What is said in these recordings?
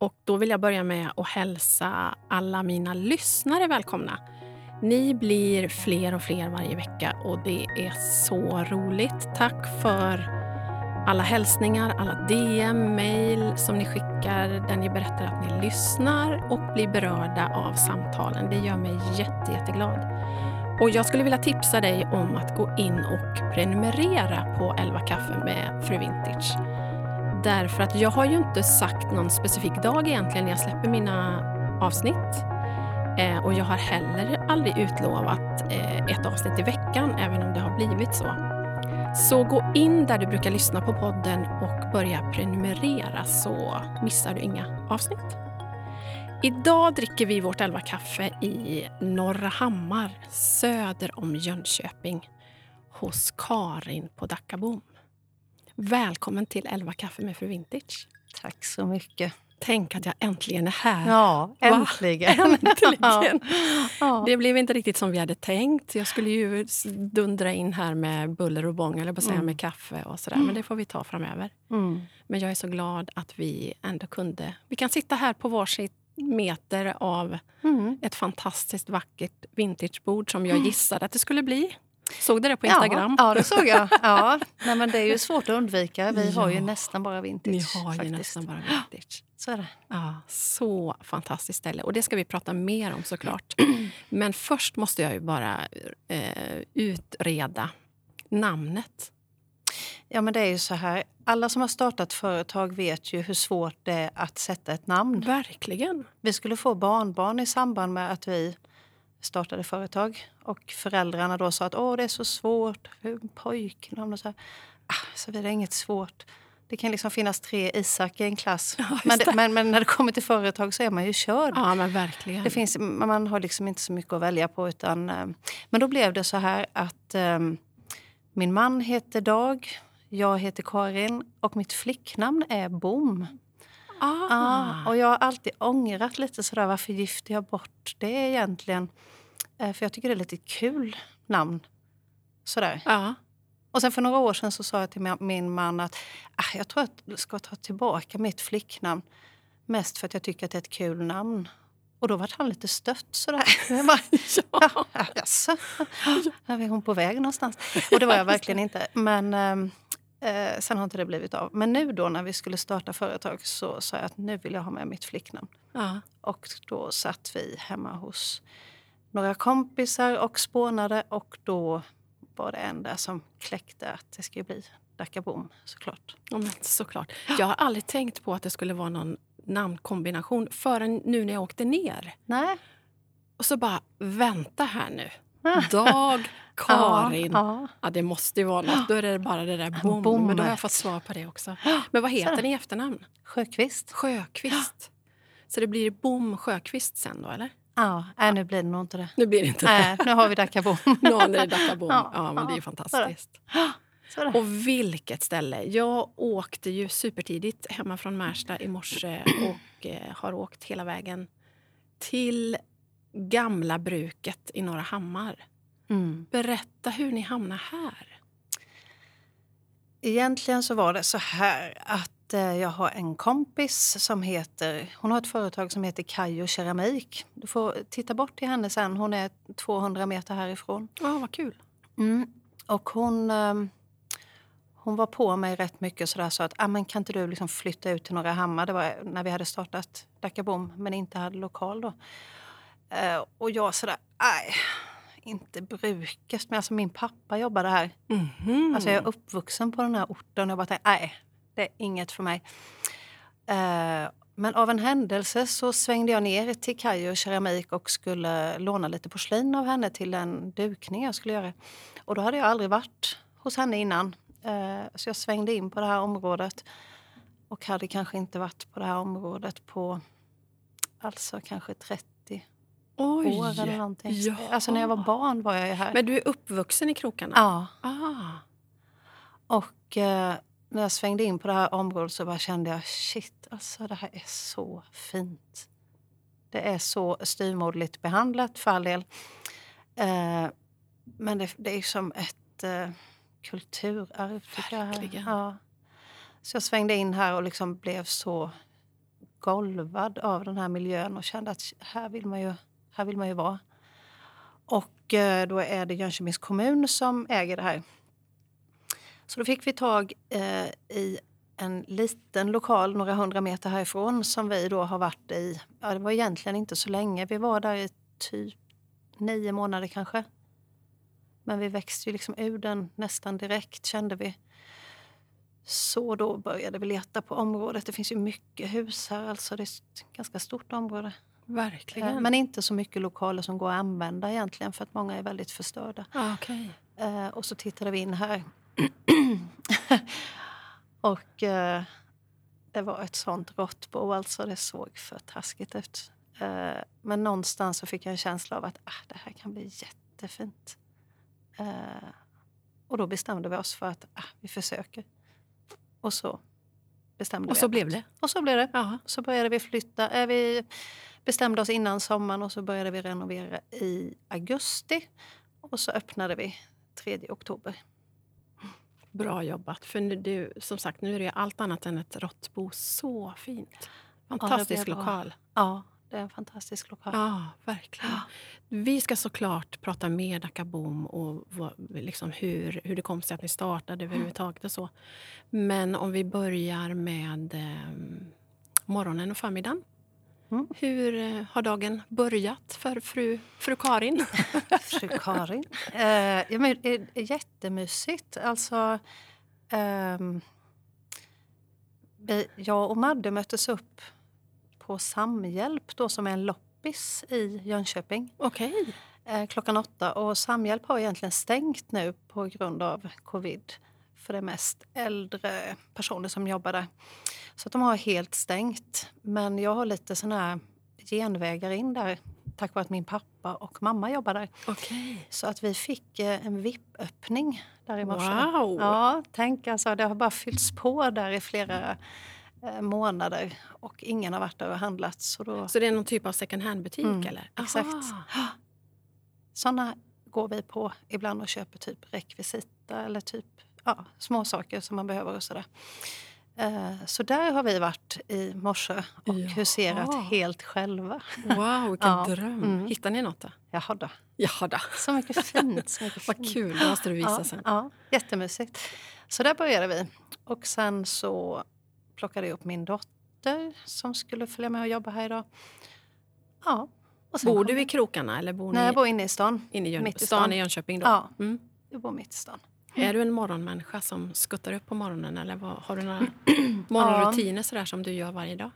Och då vill jag börja med att hälsa alla mina lyssnare välkomna. Ni blir fler och fler varje vecka och det är så roligt. Tack för alla hälsningar, alla DM, mail som ni skickar där ni berättar att ni lyssnar och blir berörda av samtalen. Det gör mig jätte, jätteglad. Och jag skulle vilja tipsa dig om att gå in och prenumerera på 11 kaffe med Fru Vintage. Därför att jag har ju inte sagt någon specifik dag egentligen när jag släpper mina avsnitt. Eh, och jag har heller aldrig utlovat eh, ett avsnitt i veckan, även om det har blivit så. Så gå in där du brukar lyssna på podden och börja prenumerera så missar du inga avsnitt. Idag dricker vi vårt elva kaffe i Norra Hammar söder om Jönköping hos Karin på Dackabom. Välkommen till Elva kaffe med Fru Vintage. Tack så mycket. Tänk att jag äntligen är här. Ja, äntligen. äntligen. Ja. Det blev inte riktigt som vi hade tänkt. Jag skulle ju dundra in här med buller och bång, eller på säga mm. med kaffe och sådär. Men det får vi ta framöver. Mm. Men jag är så glad att vi ändå kunde... Vi kan sitta här på varsitt meter av mm. ett fantastiskt vackert vintagebord som jag mm. gissade att det skulle bli. Såg du det på Instagram? Ja, ja det såg jag. Ja. Nej, men det är ju svårt att undvika. Vi ja. har ju nästan bara vintage. Ni har faktiskt. ju nästan bara vintage. Så är det. Ja, så fantastiskt ställe. Och det ska vi prata mer om såklart. Men först måste jag ju bara eh, utreda namnet. Ja, men det är ju så här. Alla som har startat företag vet ju hur svårt det är att sätta ett namn. Verkligen. Vi skulle få barnbarn i samband med att vi startade företag. Och föräldrarna då sa att Åh, det är så svårt, pojknamn och så. Här. Ah, så det är inget svårt. Det kan liksom finnas tre Isak i en klass. Ja, men, det, men, men, när det kommer till företag så är man ju körd. Ja, men verkligen. Det finns, man har liksom inte så mycket att välja på. Utan, eh, men då blev det så här att um, min man heter Dag, jag heter Karin och mitt flicknamn är Bom. Ah. ah. och jag har alltid ångrat lite sådär varför gifte jag bort det egentligen. Eh, för jag tycker det är lite kul namn. Sådär. Ah. Och sen för några år sedan så sa jag till min man att ah, jag tror att jag ska ta tillbaka mitt flicknamn. Mest för att jag tycker att det är ett kul namn. Och då var han lite stött sådär. Jag bara, ja. ja, jaså? Är hon på väg någonstans? Och det var jag verkligen inte. Men ehm, eh, sen har inte det blivit av. Men nu då när vi skulle starta företag så sa jag att nu vill jag ha med mitt flicknamn. Ja. Och då satt vi hemma hos några kompisar och spånade och då var det en där som kläckte att det skulle bli Dackabom såklart. Ja, men såklart. Jag har aldrig tänkt på att det skulle vara någon namnkombination förrän nu när jag åkte ner. Nej. Och så bara, vänta här nu. Dag, Karin. Ja, ja. det måste ju vara något. Då är det bara det där bom. Bommet. Men då har jag fått svar på det också. Men vad heter ni i efternamn? Sjöqvist. Sjöqvist. Så det blir Bom Sjöqvist sen då, eller? Ja, nej, nu blir det nog inte det. Nu blir det inte nej, nu har vi Dackabom. nu har ni Dackabom. Ja, ja, men det är ju fantastiskt. Och vilket ställe! Jag åkte ju supertidigt hemma från Märsta i morse och eh, har åkt hela vägen till gamla bruket i Norra Hammar. Mm. Berätta hur ni hamnade här. Egentligen så var det så här att eh, jag har en kompis som heter... Hon har ett företag som heter Kajo Keramik. Du får titta bort till henne sen. Hon är 200 meter härifrån. Ja, vad kul. Mm. Och hon, ehm, hon var på mig rätt mycket sådär så att ah, men kan inte du liksom flytta ut till Norra Hammar? Det var när vi hade startat Dackabom men inte hade lokal då. Eh, och jag sådär, nej, inte bruket. Men alltså min pappa jobbade här. Mm -hmm. Alltså jag är uppvuxen på den här orten och jag bara tänkte, nej, det är inget för mig. Eh, men av en händelse så svängde jag ner till Kajo Keramik och skulle låna lite porslin av henne till en dukning jag skulle göra. Och då hade jag aldrig varit hos henne innan. Eh, så jag svängde in på det här området och hade kanske inte varit på det här området på alltså kanske 30 Oj, år eller någonting. Ja. Alltså när jag var barn var jag ju här. Men du är uppvuxen i krokarna? Ja. Ah. Och eh, när jag svängde in på det här området så bara kände jag shit, alltså det här är så fint. Det är så styrmodligt behandlat för all del. Eh, men det, det, är som ett eh, kulturarv. Verkligen. Ja. Så jag svängde in här och liksom blev så golvad av den här miljön och kände att här vill man ju, här vill man ju vara. Och eh, då är det Jönköpings kommun som äger det här. Så då fick vi tag eh, i en liten lokal några hundra meter härifrån som vi då har varit i. Ja, det var egentligen inte så länge. Vi var där i typ nio månader kanske. Men vi växte ju liksom ur den nästan direkt kände vi. Så då började vi leta på området. Det finns ju mycket hus här, alltså det är ett ganska stort område. Verkligen. Eh, Men inte så mycket lokaler som går att använda egentligen för att många är väldigt förstörda. ah, okay. Eh, och så tittade vi in här. och eh, det var ett sånt råttbo, alltså det såg för taskigt ut. Eh, men någonstans så fick jag en känsla av att ah, det här kan bli jättefint. Eh, och då bestämde vi oss för att ah, vi försöker. Och så bestämde Och vi så att- blev det. Och så blev det. Ja. Så började vi flytta. Eh, vi bestämde oss innan sommaren och så började vi renovera i augusti. Och så öppnade vi 3 oktober. Bra jobbat. För nu, du, som sagt, nu är det allt annat än ett råttbo. Så fint. Fantastisk bra. lokal. Ja, det är en fantastisk lokal. Ja, verkligen. Vi ska såklart prata mer Dacabom och vad, liksom hur, hur det kom sig att ni startade överhuvudtaget och så. Men om vi börjar med eh, morgonen och förmiddagen. Mm. Hur eh, har dagen börjat för fru, fru Karin? Fru Karin. Eh, ja, men, det är jättemysigt. Alltså, vi, jag och Madde möttes upp på Samhjälp då, som är en loppis i Jönköping. Okej. eh, klockan åtta. Och Samhjälp har egentligen stängt nu på grund av covid. För det mest äldre personer som jobbar där. Så att de har helt stängt. Men jag har lite såna här genvägar in där tack vare att min pappa och mamma jobbar där. Okej. Så att vi fick eh, en VIP-öppning där i morse. Wow! Ja, tänk alltså, det har bara fyllts på där i flera eh, månader och ingen har varit där och handlat. Så då, Så det är någon typ av second hand-butik? Mm, eller? exakt. Såna går vi på ibland och köper typ rekvisita eller typ ja, små saker som man behöver och sådär. Eh, Så där har vi varit i morse och Jaha. huserat helt själva. Wow, vilken Ja, dröm. mm. Hittar ni något då? Jaha då. Jaha då. Så mycket fint. Så mycket Vad fint. kul, det måste du visa ja, sen. Ja, jättemysigt. Så där började vi. Och sen så plockade jag upp min dotter som skulle följa med och jobba här idag. Ja. Bor du i krokarna eller bor Nej, jag ni bor inne i stan. inne i Jön- mitt i stan stan. i Jönköping? Då? Ja, Mm. jag bor mitt i stan. Är du en morgonmänniska som skuttar upp på morgonen eller vad, har du några morgonrutiner sådär som du gör varje dag?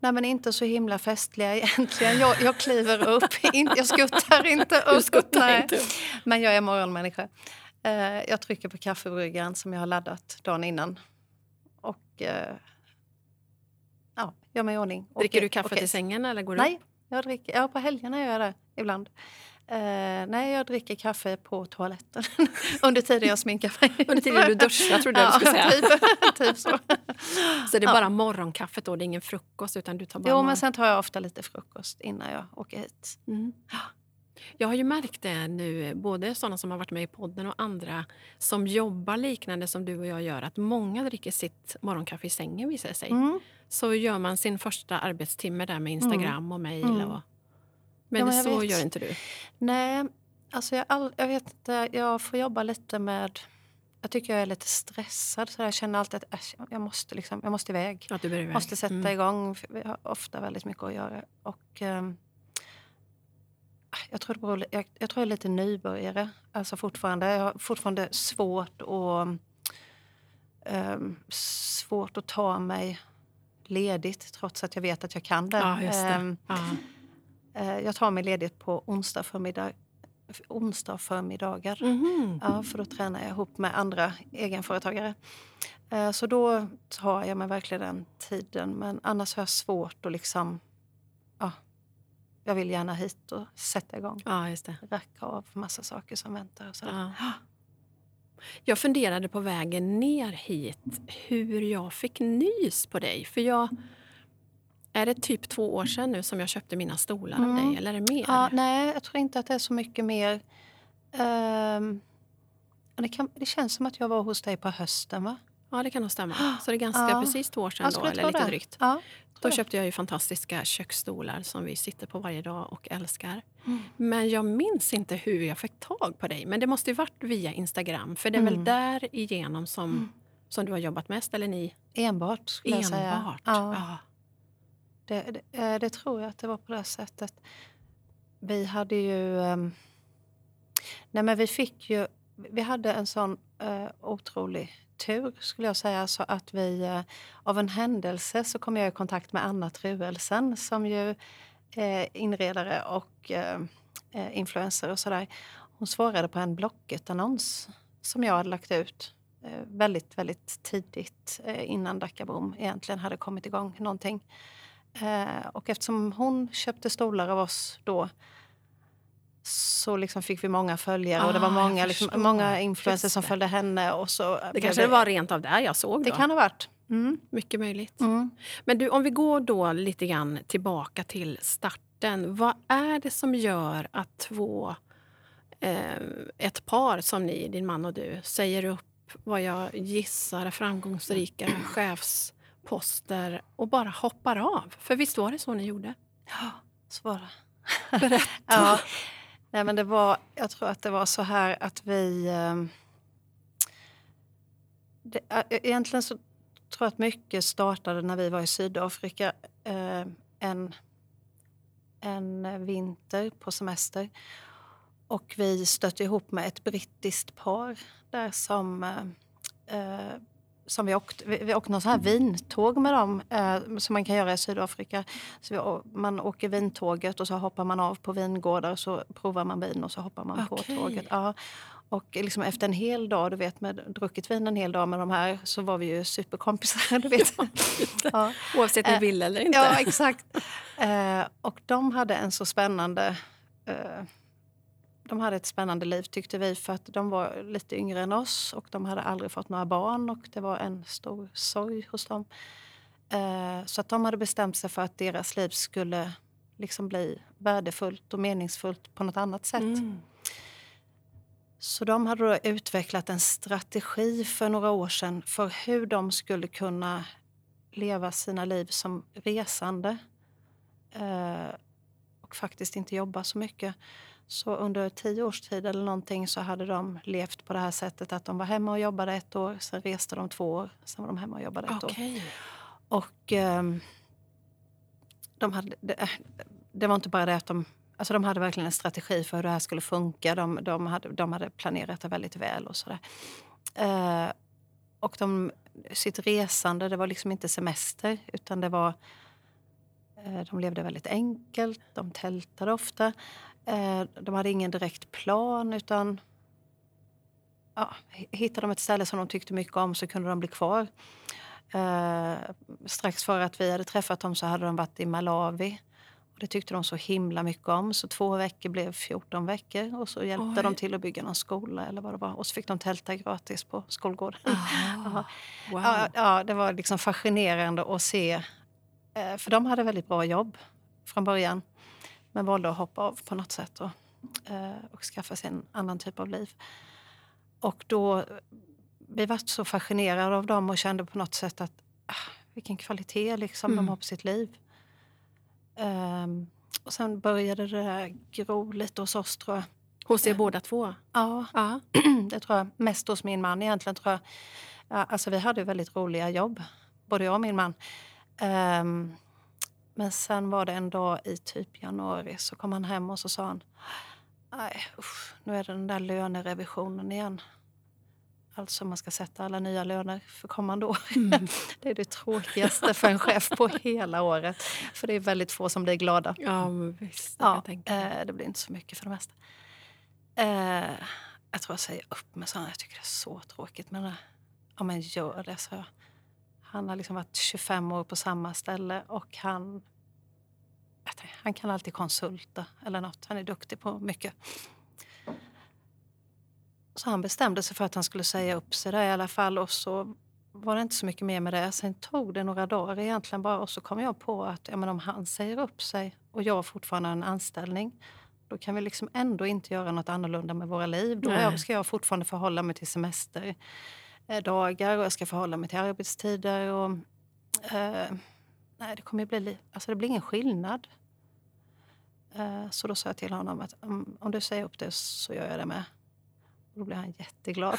Nej, men inte så himla festliga egentligen. Jag, jag kliver upp, In- jag skuttar inte upp. Skuttar inte upp. Men jag är morgonmänniska. Eh, jag trycker på kaffebryggaren som jag har laddat dagen innan. Och eh, ja, gör mig i ordning. Dricker du kaffe åker- till sängen eller går du Nej, jag dricker, ja, på helgerna gör jag det ibland. Eh, nej, jag dricker kaffe på toaletten under tiden jag sminkar mig. Under tiden du duschar, trodde jag du skulle säga. Typ, typ så. Så det är Ja. bara morgonkaffet då, det är ingen frukost utan du tar bara Jo, men sen tar jag ofta lite frukost innan jag åker hit. Mm. Jag har ju märkt det nu, både sådana som har varit med i podden och andra som jobbar liknande som du och jag gör, att många dricker sitt morgonkaffe i sängen visar det sig. Mm. Så gör man sin första arbetstimme där med Instagram och mejl. Mm. Och... Men, Ja, så vet. gör inte du. Nej, alltså jag, all, jag vet inte. Jag får jobba lite med... Jag tycker jag är lite stressad. Så jag känner alltid att äsch, jag, måste liksom, jag måste iväg. Att du iväg. måste sätta Mm. igång. Vi har ofta väldigt mycket att göra. Och, ehm, jag, tror det beror, jag, jag tror jag är lite nybörjare. Alltså fortfarande. Jag har fortfarande svårt att, ehm, svårt att ta mig ledigt trots att jag vet att jag kan det. Ja, det. Ehm, Ja. Eh, Jag tar mig ledigt på onsdag förmiddag, onsdag förmiddagar. Mhm. Ja, för då tränar jag ihop med andra egenföretagare. Eh, Så då tar jag mig verkligen den tiden. Men annars har jag svårt att liksom... Ja, jag vill gärna hit och sätta igång. ja, just det. Racka av massa saker som väntar. Och sådär. Ja. Jag funderade på vägen ner hit hur jag fick nys på dig. För jag... Är det typ två år sedan nu som jag köpte mina stolar av Mm. dig? Eller är det mer? Ja, nej, jag tror inte att det är så mycket mer. Ehm, det, kan, det känns som att jag var hos dig på hösten, va? Ja, det kan nog stämma. Så det är ganska Ja. precis två år sedan då, eller lite det. drygt. Ja, Då köpte jag ju fantastiska köksstolar som vi sitter på varje dag och älskar. Mm. Men jag minns inte hur jag fick tag på dig. Men det måste ju varit via Instagram. För det är väl Mm. där igenom som, som du har jobbat mest? Eller ni? Enbart skulle jag säga. Enbart? Ja. Ja. Det, det, eh, det tror jag att det var på det sättet. Vi hade ju... Ehm, nej men vi fick ju... Vi hade en sån eh, otrolig tur, skulle jag säga. Så att vi, eh, av en händelse så kom jag i kontakt med Anna Truelsen som ju är inredare och eh, eh, influencer och sådär. Hon svarade på en Blocket-annons som jag hade lagt ut eh, väldigt, väldigt tidigt eh, innan Dackabom egentligen hade kommit igång någonting. Eh, och eftersom hon köpte stolar av oss då så liksom fick vi många följare och det var Ah, många, liksom, många influencers som det. följde henne. Och så Det kanske det var rent av där jag såg Det då. kan ha varit. Mm. Mycket möjligt. Mm. Men du, om vi går då lite grann tillbaka till starten. Vad är det som gör att två, eh, ett par som ni, din man och du, säger upp vad jag gissar är framgångsrika chefsposter och bara hoppar av? För visst var det så ni gjorde? Ja, så var det. Berätta. Ja. Nej, men det var, jag tror att det var så här att vi... ehm, Det, ä- egentligen så tror jag att mycket startade när vi var i Sydafrika eh, en, en vinter på semester. Och vi stötte ihop med ett brittiskt par där som, eh, eh, som vi åkte, vi, vi åkte någon sån här vintåg med dem eh, som man kan göra i Sydafrika. Så vi, man åker vintåget och så hoppar man av på vingårdar och så provar man vin och så hoppar man Okej. på tåget. Ja. Och liksom efter en hel dag, du vet med druckit vin en hel dag med de här så var vi ju superkompisar. Du vet. ja. Oavsett om ni Eh, vill eller inte. Ja, exakt. Eh, och de hade en så spännande... Eh, de hade ett spännande liv tyckte vi för att de var lite yngre än oss och de hade aldrig fått några barn och det var en stor sorg hos dem. Eh, så att de hade bestämt sig för att deras liv skulle liksom bli värdefullt och meningsfullt på något annat sätt. Mm. Så de hade då utvecklat en strategi för några år sedan för hur de skulle kunna leva sina liv som resande eh, och faktiskt inte jobba så mycket. Så under tio års tid eller någonting så hade de levt på det här sättet att de var hemma och jobbade ett år, sen reste de två år, sen var de hemma och jobbade ett år. Okej. Och ehm, de hade, det, äh, det var inte bara det att de... Alltså de hade verkligen en strategi för hur det här skulle funka. De, de, hade, de hade planerat det väldigt väl och sådär. Eh, och de, sitt resande, det var liksom inte semester utan det var... Eh, de levde väldigt enkelt, de tältade ofta. Eh, de hade ingen direkt plan utan... Ja, hittade de ett ställe som de tyckte mycket om så kunde de bli kvar. Eh, strax före att vi hade träffat dem så hade de varit i Malawi. Och det tyckte de så himla mycket om. Så två veckor blev 14 veckor. Och så hjälpte Oj. de till att bygga någon skola eller vad det var. Och så fick de tälta gratis på skolgården. Aha. Wow. Ja, ja, det var liksom fascinerande att se. Eh, för de hade väldigt bra jobb från början. Men valde att hoppa av på något sätt och, eh, och skaffa sig en annan typ av liv. Och då, vi var så fascinerade av dem och kände på något sätt att ah, vilken kvalitet liksom Mm. de har på sitt liv. Ehm, och sen började det där gro lite hos oss tror jag. Hos er båda två? Ja, Ja. det tror jag. Mest hos min man egentligen tror jag. Ja, alltså vi hade väldigt roliga jobb, både jag och min man. Ehm, men sen var det en dag i typ januari så kom han hem och så sa han Nej, usch, nu är det den där lönerevisionen igen. Alltså man ska sätta alla nya löner för kommande år. Det är det tråkigaste för en chef på hela året. För det är väldigt få som blir glada. Ja, men visst. det Ja, mig. eh, det blir inte så mycket för det mesta. Eh, jag tror jag säger upp med sådana. Jag tycker det är så tråkigt. Men, ja, men gör det, så jag. Han har liksom varit 25 år på samma ställe och han, han kan alltid konsulta eller något. Han är duktig på mycket. Så han bestämde sig för att han skulle säga upp sig där i alla fall och så var det inte så mycket mer med det. Sen tog det några dagar egentligen bara och så kom jag på att ja, men om han säger upp sig och jag fortfarande har en anställning då kan vi liksom ändå inte göra något annorlunda med våra liv. Då Nej. ska jag fortfarande förhålla mig till semester. Eh, dagar och jag ska förhålla mig till arbetstider. Och, eh, nej, det kommer bli, alltså det blir ingen skillnad. Eh, så då sa jag till honom att om, om, du säger upp det så gör jag det med. Och då blev han jätteglad.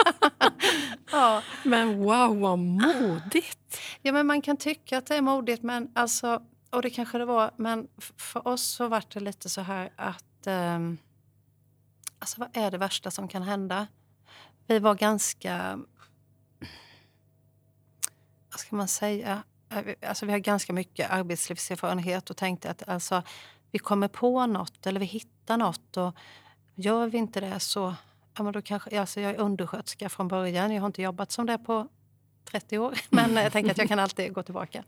ja. Men wow, vad modigt! Ja, men man kan tycka att det är modigt, men alltså, och det kanske det var, men för oss så var det lite så här att eh, alltså vad är det värsta som kan hända? Vi var ganska, vad ska man säga, äh, alltså vi har ganska mycket arbetslivserfarenhet och tänkte att alltså, vi kommer på något eller vi hittar något och gör vi inte det så ja, men då kanske, alltså jag är undersköterska från början. Jag har inte jobbat som det på 30 år, men jag tänker att jag kan alltid gå tillbaka.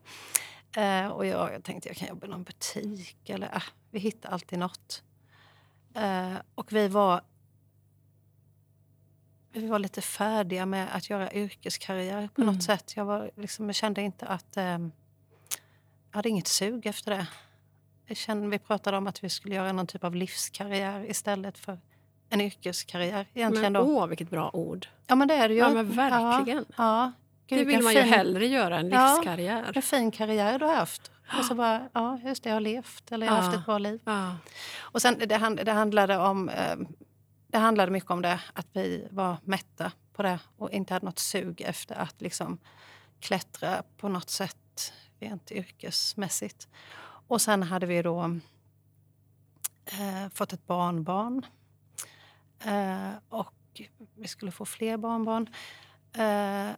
Eh, och jag, jag tänkte jag kan jobba i någon butik eller eh, vi hittar alltid något. Eh, och vi var vi var lite färdiga med att göra yrkeskarriär på mm. något sätt. Jag, var, liksom, jag kände inte att... Eh, jag hade inget sug efter det. Jag kände, vi pratade om att vi skulle göra någon typ av livskarriär istället för en yrkeskarriär. Egentligen men åh, vilket bra ord! Ja, men det är det ju. Ja, men verkligen. Ja, ja. Gud, det vill man fin... ju hellre göra än livskarriär. Ja, en fin karriär du har haft. Och så bara, ja, just det, jag har levt eller jag har ja. haft ett bra liv. Ja. Och sen, det, det handlade om... Eh, det handlade mycket om det, att vi var mätta på det och inte hade något sug efter att liksom klättra på något sätt rent yrkesmässigt. Och sen hade vi då eh, fått ett barnbarn. Eh, och vi skulle få fler barnbarn. Eh,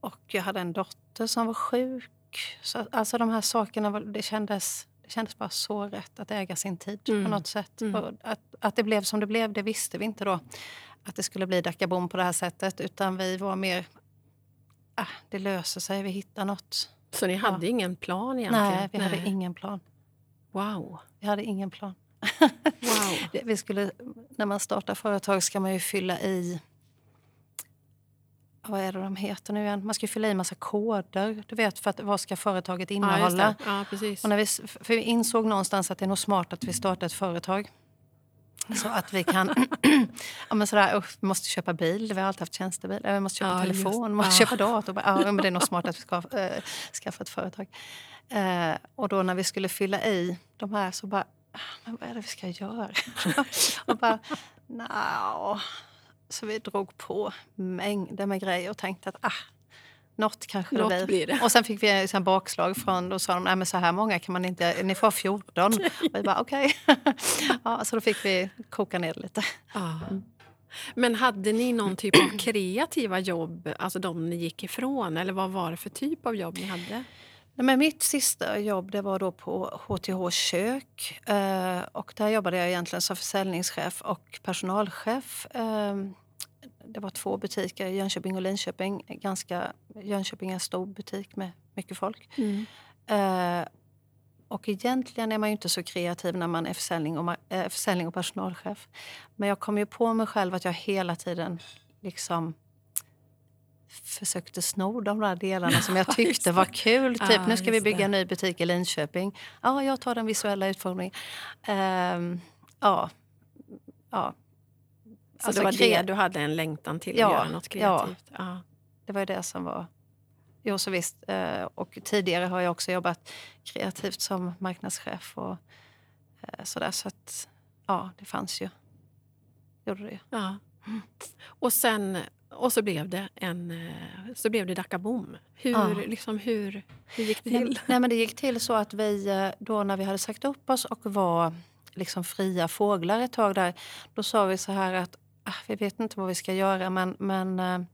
och jag hade en dotter som var sjuk. Så, alltså de här sakerna, det, kändes, det kändes bara så rätt att äga sin tid mm. på något sätt. Mm. Att, att det blev som det blev, det visste vi inte då. Att det skulle bli Dacabom på det här sättet. Utan vi var mer, ah, det löser sig, vi hittar något. Så ni hade ja. ingen plan egentligen? Nej, vi Nej. hade ingen plan. Wow. Vi hade ingen plan. wow. vi skulle, när man startar företag ska man ju fylla i vad är det de heter nu igen? Man ska fylla i massa koder, du vet, för att vad ska företaget innehålla? Ja, ja, Och när vi, för vi insåg någonstans att det är nog smart att vi startar ett företag. Så att vi kan... ja, men sådär, vi måste köpa bil, vi har alltid haft tjänstebil. Vi måste köpa ja, telefon, vi måste ja. köpa dator. Ja, men det är nog smart att vi ska äh, skaffa ett företag. Äh, och då när vi skulle fylla i de här så bara... Ah, men vad är det vi ska göra? och bara... Nja, så vi drog på mängder med grejer och tänkte att ah, något kanske något det blir. det. Och sen fick vi en bakslag från, då sa de, nej men så här många kan man inte, ni får 14. och vi bara okej. Okay. ja, så då fick vi koka ner det lite. Ah. Men hade ni någon typ av kreativa jobb, alltså de ni gick ifrån? Eller vad var det för typ av jobb ni hade? Nej, men mitt sista jobb det var då på HTH Kök. Eh, och där jobbade jag egentligen som försäljningschef och personalchef. Eh, det var två butiker, Jönköping och Linköping. Ganska, Jönköping är en stor butik med mycket folk. Mm. Eh, och egentligen är man ju inte så kreativ när man är försäljning och, eh, försäljning och personalchef. Men jag kom ju på mig själv att jag hela tiden liksom försökte sno de där delarna som jag tyckte var kul. Typ, ja, nu ska vi bygga en ny butik i Linköping. Ja, jag tar den visuella utformningen. Um, ja, ja. Så alltså, det var det du hade en längtan till, ja, att göra något kreativt? Ja, ja. det var det som var... Jo, så visst. Eh, och tidigare har jag också jobbat kreativt som marknadschef och eh, sådär. Så att, ja, det fanns ju. Gjorde det. Ja. Mm. Och sen och så blev det, en, eh, så blev det Dacabom. Hur, ja. liksom, hur, hur gick det till? Nej, men det gick till så att vi, eh, då när vi hade sagt upp oss och var liksom fria fåglar ett tag där, då sa vi så här att ah, vi vet inte vad vi ska göra men, men uh,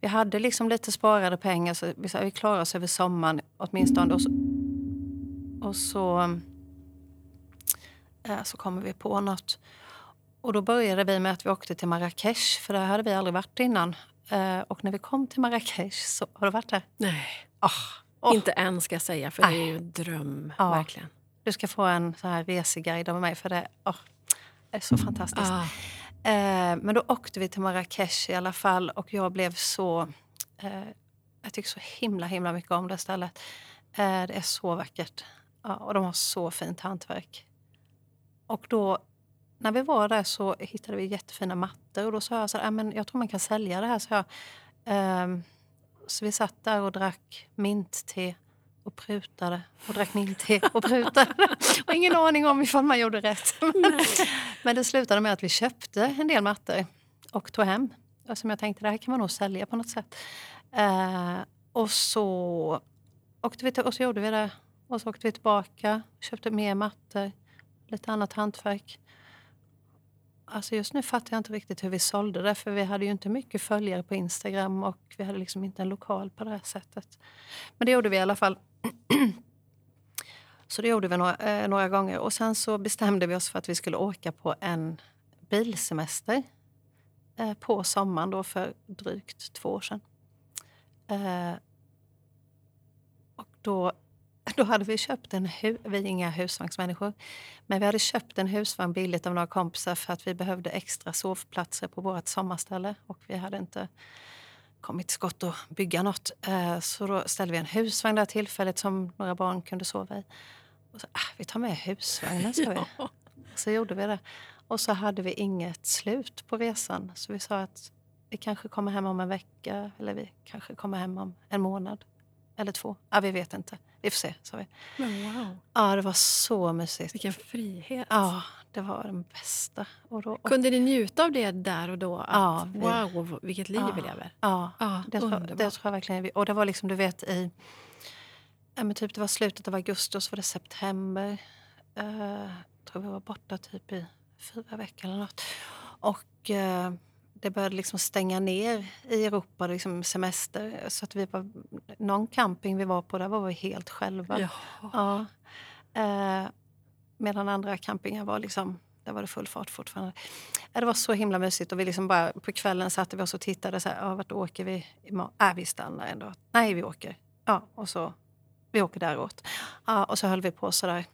vi hade liksom lite sparade pengar så vi, sa, vi klarar oss över sommaren åtminstone. Och så, och så, så kommer vi på något. Och då började vi med att vi åkte till Marrakesh, för där hade vi aldrig varit innan. Eh, och när vi kom till Marrakesh, så, har du varit där? Nej. Oh, oh. Inte än ska jag säga, för Nej. det är ju en dröm. Ja. Verkligen. Du ska få en så här reseguide av mig, för det, oh, det är så fantastiskt. Ah. Eh, men då åkte vi till Marrakesh i alla fall och jag blev så... Eh, jag tycker så himla himla mycket om det stället. Eh, det är så vackert. Ja, och de har så fint hantverk. Och då när vi var där så hittade vi jättefina mattor och då sa jag så här, men jag tror man kan sälja det här. Så jag, Ehm, så vi satt där och drack mintte och prutade och drack mintte och prutade. och ingen aning om ifall man gjorde rätt. Men det slutade med att vi köpte en del mattor och tog hem. Och som jag tänkte, det här kan man nog sälja på något sätt. Eh, och så åkte vi till, och så gjorde vi det. Och så åkte vi tillbaka, köpte mer mattor, lite annat hantverk. Alltså just nu fattar jag inte riktigt hur vi sålde det för vi hade ju inte mycket följare på Instagram och vi hade liksom inte en lokal på det här sättet. Men det gjorde vi i alla fall. så det gjorde vi några, eh, några gånger och sen så bestämde vi oss för att vi skulle åka på en bilsemester eh, på sommaren då för drygt två år sedan. Eh, och då då hade vi köpt en hu- vi är inga husvagnsmänniskor, men vi hade köpt en husvagn billigt av några kompisar för att vi behövde extra sovplatser på vårt sommarställe och vi hade inte kommit till skott att bygga något. Eh, Så då ställde vi en husvagn där tillfälligt som några barn kunde sova i. Och så, ah, vi tar med husvagnen, sa vi. Ja. Så gjorde vi det. Och så hade vi inget slut på resan. Så vi sa att vi kanske kommer hem om en vecka eller vi kanske kommer hem om en månad. Eller två. Ja, vi vet inte. Vi får se, sa vi. Men wow, Ja, det var så mysigt. vilken frihet. Ja, det var den bästa. Och då, och, Kunde ni njuta av det där och då? Att, Ja, vi- wow, vilket liv vi Ja. lever. ja, Ja, det, tror, det tror jag verkligen. vi- Och det var liksom, du vet, i... Ja, men typ det var slutet av augusti och så var det september. Uh, jag tror vi var borta typ i fyra veckor eller något. Och eh, det började liksom stänga ner i Europa, liksom semester. Så att vi var, någon camping vi var på, där var vi helt själva. Ja. Eh, medan andra campingar var liksom, där var det full fart fortfarande. Ja, det var så himla mysigt och vi liksom bara, på kvällen satte vi oss och tittade. Så här, ja, vart åker vi? imorgon? Äh, vi stannar ändå. Nej, vi åker. Ja, och så, vi åker däråt. Ja, och så höll vi på sådär.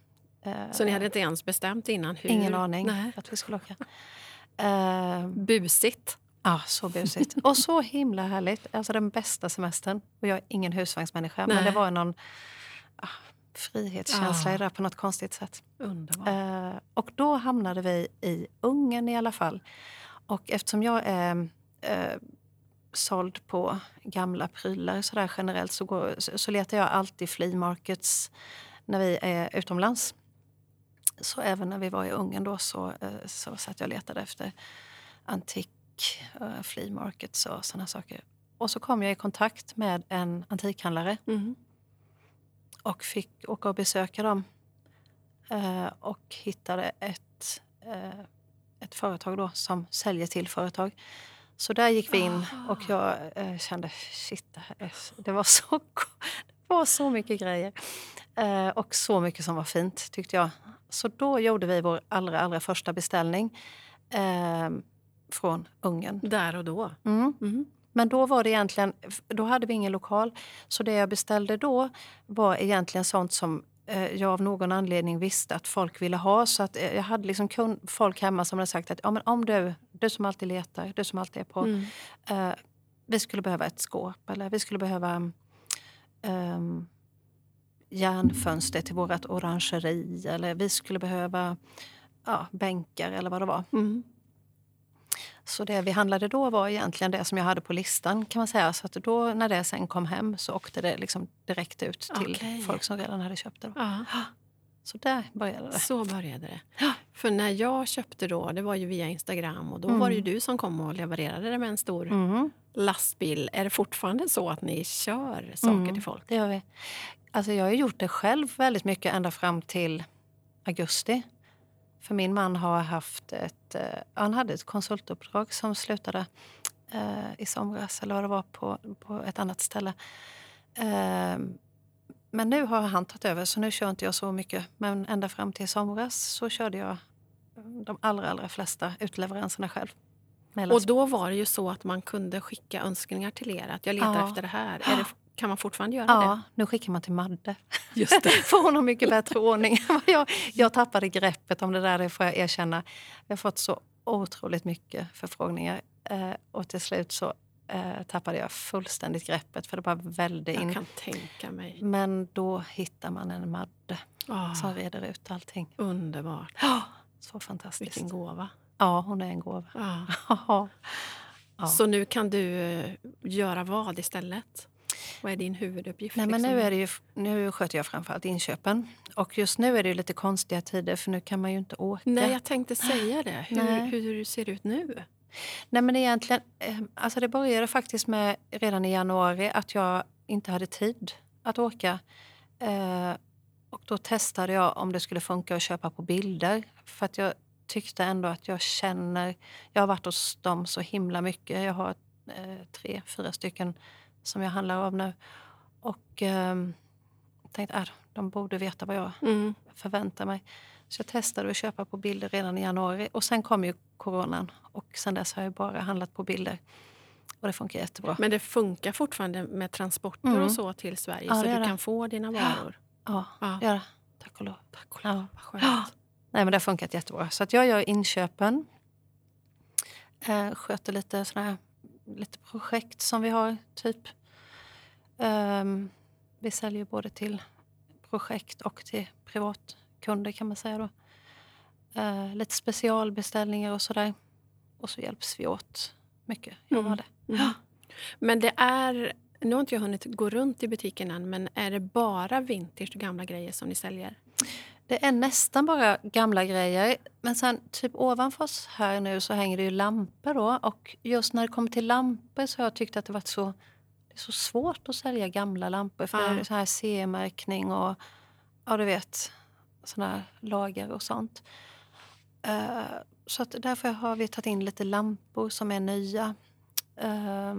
Eh, Så ni hade inte ens bestämt innan? Hur? Ingen aning Nej. att vi skulle åka. Eh, Busigt. Ja, så busigt. Och så himla härligt. Alltså den bästa semestern. Och jag är ingen husvagnsmänniska, men Nej. det var någon ah, frihetskänsla Ja. i det där på något konstigt sätt. Underbart. Eh, och då hamnade vi i Ungern i alla fall. Och eftersom jag är eh, såld på gamla prylar så där generellt så, går, så, så letar jag alltid flea markets när vi är utomlands. Så även när vi var i Ungern då så, eh, så satt jag och letade efter antik eh, flea markets och sådana saker. Och så kom jag i kontakt med en antikhandlare Mm. och fick åka och besöka dem. Eh, och hittade ett, ett företag då som säljer till företag. Så där gick vi in och jag kände shit, det, var så, det var så mycket grejer. Och så mycket som var fint tyckte jag. Så då gjorde vi vår allra, allra första beställning eh, från Ungern. Där och då. Mm. Mm. Men då var det egentligen, då hade vi ingen lokal. Så det jag beställde då var egentligen sånt som eh, jag av någon anledning visste att folk ville ha. Så att eh, jag hade liksom kun, folk hemma som hade sagt att ja, men om du, du som alltid letar, du som alltid är på. Mm. Eh, vi skulle behöva ett skåp eller vi skulle behöva um, järnfönster till vårt orangeri eller vi skulle behöva ja, bänkar eller vad det var. Mm. Så det vi handlade då var egentligen det som jag hade på listan kan man säga. Så att då när det sen kom hem så åkte det liksom direkt ut till Okej. folk som redan hade köpt det. Ja. Så där började det. Så började det. För när jag köpte då, det var ju via Instagram och då Mm. var det ju du som kom och levererade det med en stor Mm, lastbil. Är det fortfarande så att ni kör saker Mm. till folk? det gör vi. Alltså jag har gjort det själv väldigt mycket ända fram till augusti. För min man har haft ett, eh, han hade ett konsultuppdrag som slutade eh, i somras eller vad det var på, på ett annat ställe. Eh, men nu har han tagit över så nu kör inte jag så mycket. Men ända fram till somras så körde jag de allra, allra flesta utleveranserna själv. Och då var det ju så att man kunde skicka önskningar till er. Att jag letar Ja. efter det här. Är det, kan man fortfarande göra Ja, nu skickar man till Madde. det? Just det. För hon har mycket bättre ordning jag, jag tappade greppet om det där, det får jag erkänna. Jag har fått så otroligt mycket förfrågningar eh, och till slut så eh, tappade jag fullständigt greppet för det bara vällde Jag in. kan tänka mig. Men då hittar man en Madde Ah, som reder ut allting. underbart. Ja, så fantastiskt. Vilken gåva. Ja, hon är en gåva. Ja. Ja. Så nu kan du eh, göra vad istället? Vad är din huvuduppgift? Nej, men liksom? nu, är det ju, nu sköter jag framförallt inköpen. Och just nu är det lite konstiga tider för nu kan man ju inte åka. Nej, jag tänkte säga det. Hur, Nej. hur ser det ut nu? Nej men egentligen, eh, alltså det började faktiskt med redan i januari att jag inte hade tid att åka. Eh, och då testade jag om det skulle funka att köpa på bilder. För att jag tyckte ändå att jag känner, jag har varit hos dem så himla mycket. Jag har eh, tre, fyra stycken som jag handlar av nu. Och eh, tänkte att de borde veta vad jag Mm. förväntar mig. Så jag testade att köpa på bilder redan i januari. Och sen kom ju coronan. Och sen dess har jag bara handlat på bilder. Och det funkar jättebra. Men det funkar fortfarande med transporter Mm. och så till Sverige Ja, så du det. kan få dina varor? ja, Ja. det. Tack och lov. Tack och Ja. lov, vad skönt. Ja. Nej, men det har funkat jättebra. Så att jag gör inköpen. Eh, sköter lite såna här, lite projekt som vi har, typ. Ehm, vi säljer både till projekt och till privatkunder kan man säga då. Eh, lite specialbeställningar och sådär. Och så hjälps vi åt mycket. Jag Mm. det. Mm. Men det är, nu har inte jag hunnit gå runt i butiken än, men är det bara vintage och gamla grejer som ni säljer? Det är nästan bara gamla grejer. Men sen typ ovanför oss här nu så hänger det ju lampor då. Och just när det kommer till lampor så har jag tyckt att det varit så, det är så svårt att sälja gamla lampor. För Ja. det är så här CE-märkning och ja du vet såna här lagar och sånt. Eh, så att därför har vi tagit in lite lampor som är nya. Eh,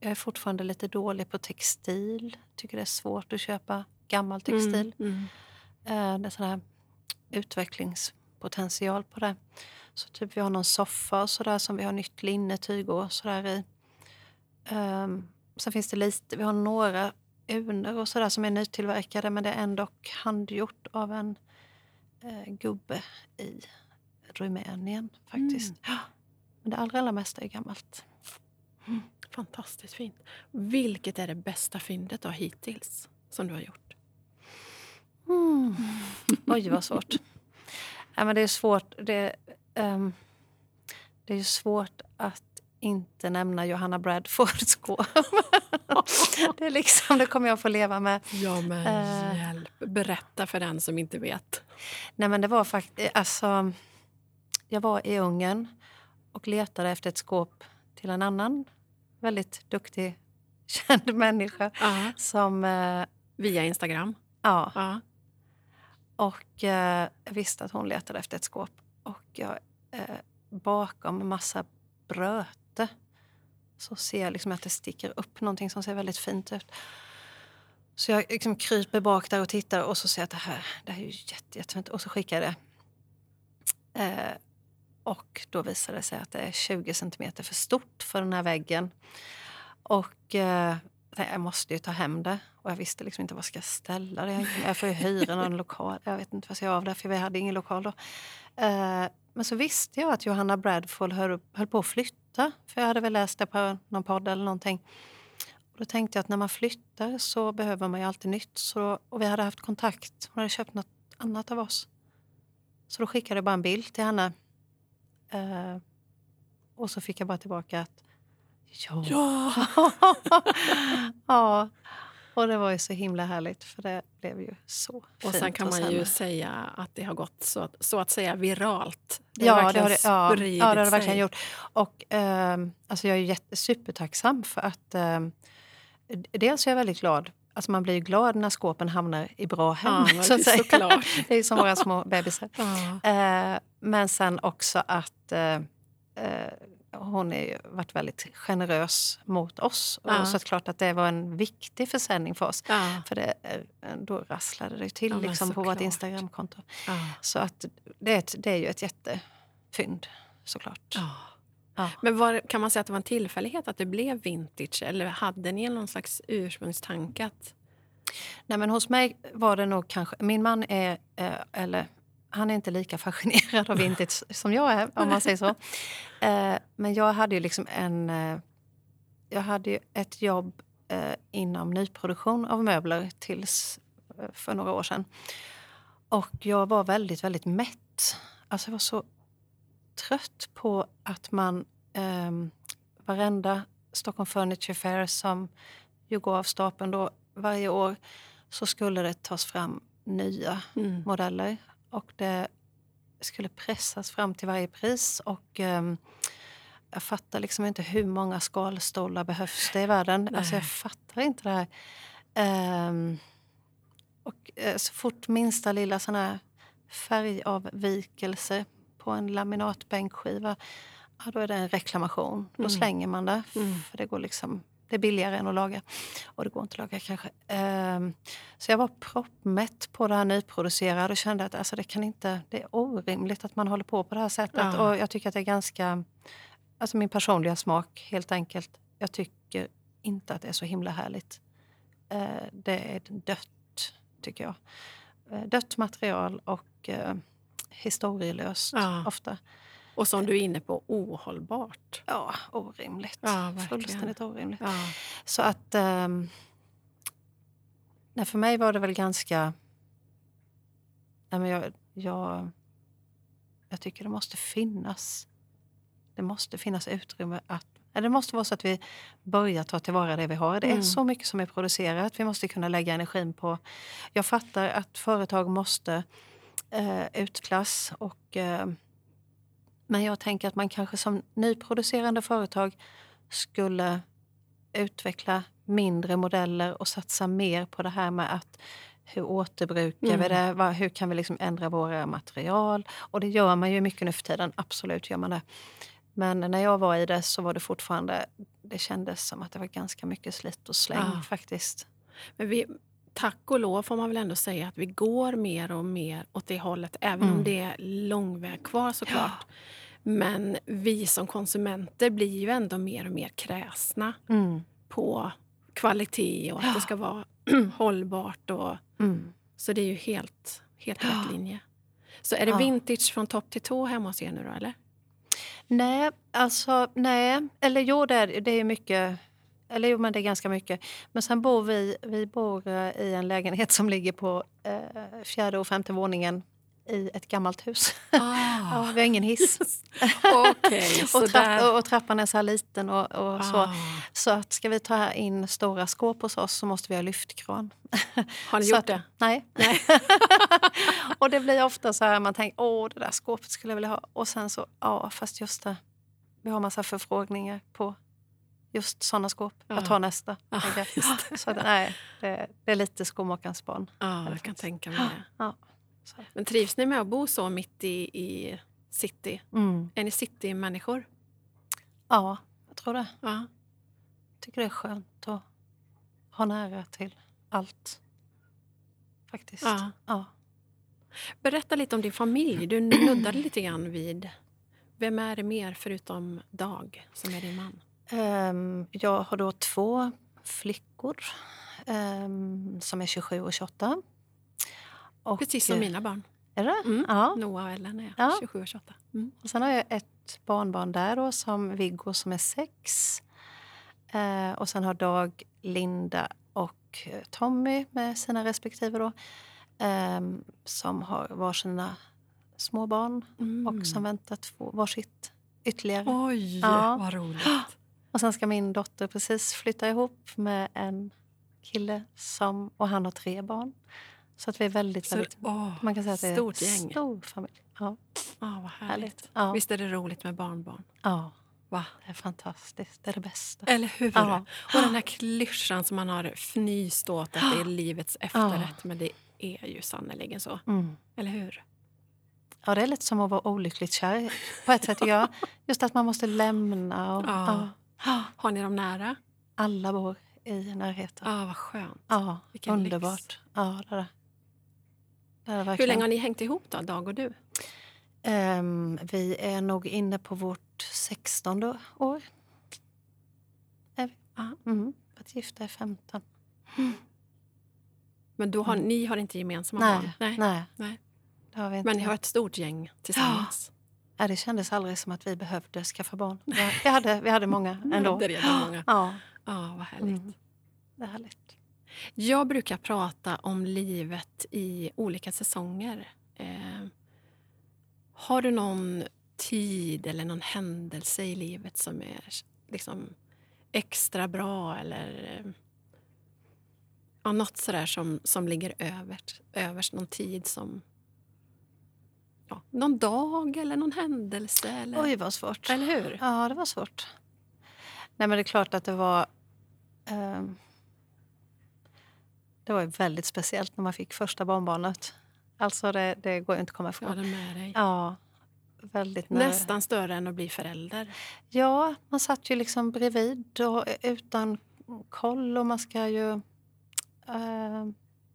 jag är fortfarande lite dålig på textil. Tycker det är svårt att köpa gammal textil. Mm. Mm. Eh, det är sån här utvecklingspotential på det. Så typ vi har någon soffa och sådär som vi har nytt linnetyg och sådär i. Um, sen finns det lite, vi har några urnor och sådär som är nytillverkade men det är ändå handgjort av en eh, gubbe i Rumänien faktiskt. Ja. Men det allra, allra mesta är gammalt. Fantastiskt fint. Vilket är det bästa fyndet då hittills som du har gjort? Mm. Oj, vad svårt. Ja, men det är svårt. Det, ehm, det är svårt att inte nämna Johanna Bradfords skåp. det, är liksom, det kommer jag få leva med. Ja, men Eh. hjälp. Berätta för den som inte vet. Nej, men det var faktiskt... Alltså, jag var i Ungern och letade efter ett skåp till en annan väldigt duktig, känd människa Ja. som... Eh, Via Instagram. ja, Ja. Och eh, jag visste att hon letade efter ett skåp. Och jag, eh, bakom massa bröte så ser jag liksom att det sticker upp någonting som ser väldigt fint ut. Så jag liksom kryper bak där och tittar och så ser jag att det här, det här är ju jätte, jättefint. Och så skickar jag det. Eh, och då visar det sig att det är 20 centimeter för stort för den här väggen. Och eh, jag måste ju ta hem det. Och jag visste liksom inte ska jag ställa det. Jag, får ju hyra någon lokal. Jag vet inte vad jag av det, för vi hade ingen lokal då. Eh, men så visste jag att Johanna Bradford höll, höll på att flytta. För jag hade väl läst det på någon podd eller någonting. Och då tänkte jag att när man flyttar så behöver man ju alltid nytt. Så, och vi hade haft kontakt. Hon hade köpt något annat av oss. Så då skickade jag bara en bild till henne. Eh, och så fick jag bara tillbaka att ja. Ja! ja. Och det var ju så himla härligt för det blev ju så Och fint sen kan man ju säga att det har gått så att, så att säga viralt. Det Ja, har det har det, ja, ja, det har det sig. verkligen gjort. Och ehm, alltså jag är jätte, supertacksam för att ehm, dels är jag väldigt glad. Alltså man blir ju glad när skåpen hamnar i bra hem. Ja, så att säga. såklart. Det är som våra små bebisar. Ja. Eh, men sen också att eh, eh, hon har varit väldigt generös mot oss. Ja. Och så att klart att det var en viktig försäljning för oss. Ja. För det, eh, då rasslade det till Ja, liksom, på vårt. Instagramkonto. Så att det, är ett, det är ju ett jättefynd såklart. Ja. Men var, kan man säga att det var en tillfällighet att det blev vintage? Eller hade ni någon slags ursprungstanke? Nej, men hos mig var det nog kanske... Min man är, eh, eller han är inte lika fascinerad av vintage som jag är, om man säger så. Eh, men jag hade ju liksom en... Eh, jag hade ju ett jobb eh, inom nyproduktion av möbler tills för några år sedan. Och jag var väldigt, väldigt mätt. Alltså jag var så trött på att man ehm, varenda Stockholm Furniture Fair som ju går av stapeln då varje år så skulle det tas fram nya Mm. modeller och det skulle pressas fram till varje pris. Och ehm, Jag fattar liksom inte hur många skalstolar behövs det i världen. Alltså jag fattar inte det här. Ehm, och eh, så fort minsta lilla sån här färgavvikelse på en laminatbänkskiva, ja, då är det en reklamation. Då Mm. slänger man det. Mm. För det går liksom det är billigare än att laga. Och det går inte att laga kanske. Ehm, så jag var proppmätt på det här nyproducerade och kände att alltså, det, kan inte, det är orimligt att man håller på på det här sättet. Ja. Och jag tycker att det är ganska... Alltså min personliga smak, helt enkelt. Jag tycker inte att det är så himla härligt. Eh, det är dött, tycker jag. Eh, dött material och eh, historielöst Ja. ofta. Och som du är inne på, ohållbart. Ja, orimligt. Ja. Fullständigt orimligt. Ja. Så att... nej, för mig var det väl ganska... Nej, men jag, jag, jag tycker det måste finnas... Det måste finnas utrymme att... Det måste vara så att vi börjar ta tillvara det vi har. Det är Mm. så mycket som är producerat. Vi måste kunna lägga energin på... Jag fattar att företag måste eh, utklass och... Eh, men jag tänker att man kanske som nyproducerande företag skulle utveckla mindre modeller och satsa mer på det här med att hur återbrukar vi Mm. det? Vad- Hur kan vi liksom ändra våra material? Och det gör man ju mycket nu för tiden, absolut gör man det. Men när jag var i det så var det fortfarande, det kändes som att det var ganska mycket slit och släng Ja. faktiskt. Men vi, tack och lov får man väl ändå säga att vi går mer och mer åt det hållet. Även om Mm. det är lång väg kvar såklart. Men vi som konsumenter blir ju ändå mer och mer kräsna Mm. på kvalitet och att det ska vara hållbart. Och, Mm. så det är ju helt, helt Ja. rätt linje. Så är det Ja. vintage från topp till tå hemma hos er nu då, eller? Nej, alltså nej. Eller jo, det är, det är mycket. Eller jo, men det är ganska mycket. Men sen bor vi, vi bor eh, i en lägenhet som ligger på eh, fjärde och femte våningen i ett gammalt hus. Ja, vi har ingen hiss. Så och, trapp, där. och trappan är så här liten. Och, och så. Ah. så att ska vi ta in stora skåp hos oss så måste vi ha lyftkran. Har ni Så gjort att- det? Nej. och det blir ofta så här man tänker åh det där skåpet skulle jag vilja ha. Och sen så ja fast just det. Vi har massa förfrågningar på just sådana skåp. Ja. Jag tar nästa. Ja, jag. så nej, det, det är lite skomakarens barn. Ja, jag kan tänka mig det. Ja. Men trivs ni med att bo så mitt i, i city? Mm. Är ni citymänniskor? Ja, jag tror det. Ja. tycker det är skönt att ha nära till allt. Faktiskt. Ja. Ja. Berätta lite om din familj. Du nuddade lite grann vid... Vem är det mer förutom Dag, som är din man? Ehm, jag har då två flickor ehm, som är 27 och 28. Och, Precis som eh, mina barn. Är det? Mm. Ja. Noah och Ellen är Ja. 27 och 28. Mm. Och sen har jag ett barnbarn där då, som Viggo som är sex. Eh, och sen har Dag, Linda och eh, Tommy med sina respektive då. ehm, som har varsina små barn Mm. och som väntar två, varsitt ytterligare. Oj, Ja. vad roligt. Och sen ska min dotter precis flytta ihop med en kille som, och han har tre barn. Så att vi är väldigt, Så, väldigt åh, man kan säga att det är en gäng. stor familj. Ja, Ah, vad härligt. härligt. Ja, Visst är det roligt med barnbarn? ja, Va? det är fantastiskt. Det är det bästa. Eller hur? Ja. Och den här klyschan som man har fnyst åt att det är livets efterrätt. Men det är ju sannerligen så. Mm. Eller hur? Ja, det är lite som att vara olyckligt kär på ett sätt. Ja. Just att man måste lämna. Och, Ja. Har ni dem nära? Alla bor i närheten. Ja, vad skönt. Ja, Vilken underbart. lyx. Ja, det är det. det, är det Hur länge har ni hängt ihop då, Dag och du? Ehm, vi är nog inne på vårt 16 år. Är vi. Ja. Mm. Varit gifta i 15. Men då har, Mm. ni har inte gemensamma Nej, barn? Nej. nej. Nej. Men ni har ett stort gäng tillsammans? ja, det kändes aldrig som att vi behövde skaffa barn. Vi- Vi hade, vi hade många ändå. Är redan många. Ja, Ja, vad härligt. mm. det är härligt. Jag brukar prata om livet i olika säsonger. Eh, har du någon tid eller någon händelse i livet som är liksom extra bra eller eh, ja, något sådär som, som ligger överst, överst, någon tid som... Ja, någon dag eller någon händelse. Eller, Oj, vad svårt. eller hur? Ja, det var svårt. Nej, men det är klart att det var... ehm, det var väldigt speciellt när man fick första barnbarnet. Alltså det, det går ju inte att komma Jag ifrån. hade med dig. Ja, väldigt nära. Nästan större än att bli förälder. Ja, man satt ju liksom bredvid och utan koll och man ska ju... eh,